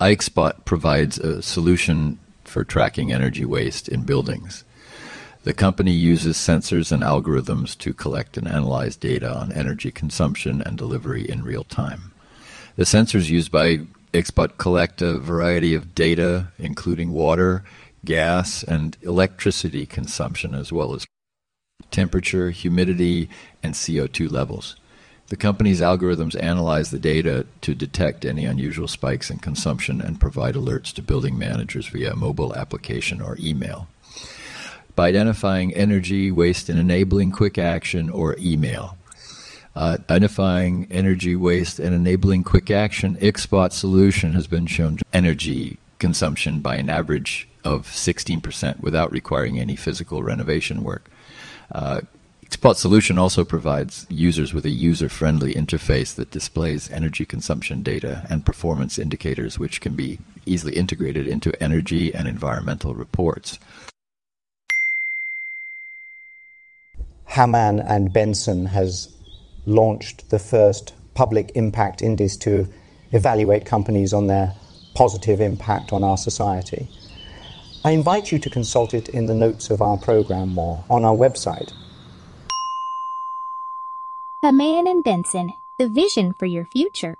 IQspot provides a solution for tracking energy waste in buildings. The company uses sensors and algorithms to collect and analyze data on energy consumption and delivery in real time. The sensors used by IQspot collect a variety of data, including water, gas, and electricity consumption, as well as temperature, humidity, and CO2 levels. The company's algorithms analyze the data to detect any unusual spikes in consumption and provide alerts to building managers via mobile application or email. By identifying energy waste and enabling quick action or email. Uh, identifying energy waste and enabling quick action, IQspot solution has been shown to energy consumption by an average of 16% without requiring any physical renovation work. Uh, Spot Solution also provides users with a user-friendly interface that displays energy consumption data and performance indicators which can be easily integrated into energy and environmental reports. Hamann and Benson has launched the first public impact index to evaluate companies on their positive impact on our society. I invite you to consult it in the notes of our program or on our website. Hamann and Benson, the vision for your future.